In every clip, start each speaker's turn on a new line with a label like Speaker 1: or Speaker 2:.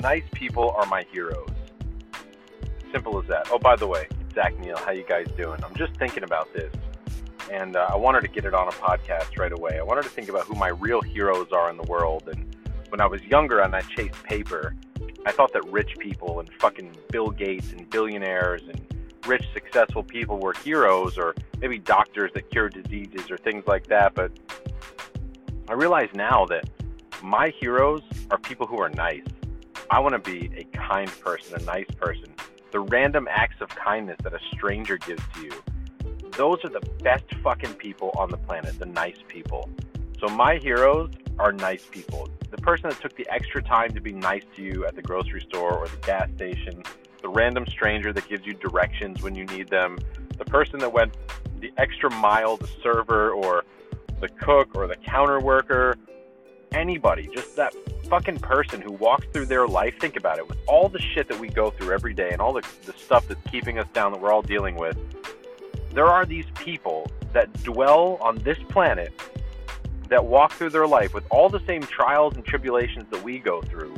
Speaker 1: nice people are my heroes. Simple as that. Oh, by the way, Zach Neal, how you guys doing? I'm just thinking about this, and uh, I wanted to get it on a podcast right away. I wanted to think about who my real heroes are in the world. And when I was younger and I chased paper, I thought that rich people and fucking Bill Gates and billionaires and rich, successful people were heroes, or maybe doctors that cure diseases or things like that. But I realize now that my heroes are people who are nice. I want to be a kind person, a nice person. The random acts of kindness that a stranger gives to you, those are the best fucking people on the planet, the nice people. So my heroes are nice people. The person that took the extra time to be nice to you at the grocery store or the gas station, the random stranger that gives you directions when you need them, the person that went the extra mile, the server or the cook or the counter worker, anybody, just that fucking person who walks through their life, think about it, with all the shit that we go through every day and all the, the stuff that's keeping us down that we're all dealing with, there are these people that dwell on this planet that walk through their life with all the same trials and tribulations that we go through,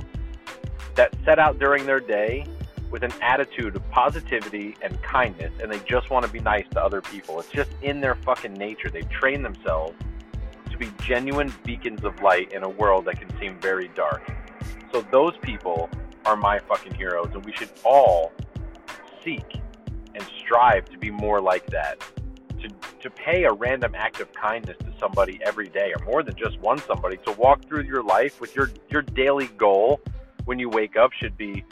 Speaker 1: that set out during their day with an attitude of positivity and kindness, and they just want to be nice to other people. It's just in their fucking nature. They've trained themselves be genuine beacons of light in a world that can seem very dark. So those people are my fucking heroes, and we should all seek and strive to be more like that. To, to pay a random act of kindness to somebody every day, or more than just one somebody, to walk through your life with your, your daily goal when you wake up should be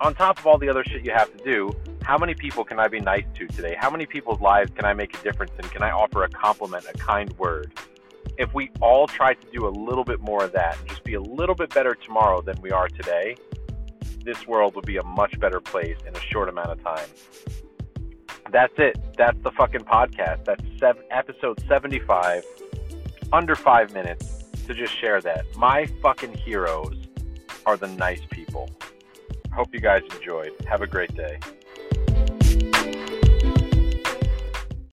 Speaker 1: on top of all the other shit you have to do, how many people can I be nice to today? How many people's lives can I make a difference in? Can I offer a compliment, a kind word? If we all try to do a little bit more of that just be a little bit better tomorrow than we are today, this world would be a much better place in a short amount of time. That's it. That's the fucking podcast. That's seven, episode 75, under five minutes to just share that. My fucking heroes are the nice people. Hope you guys enjoyed. Have a great day.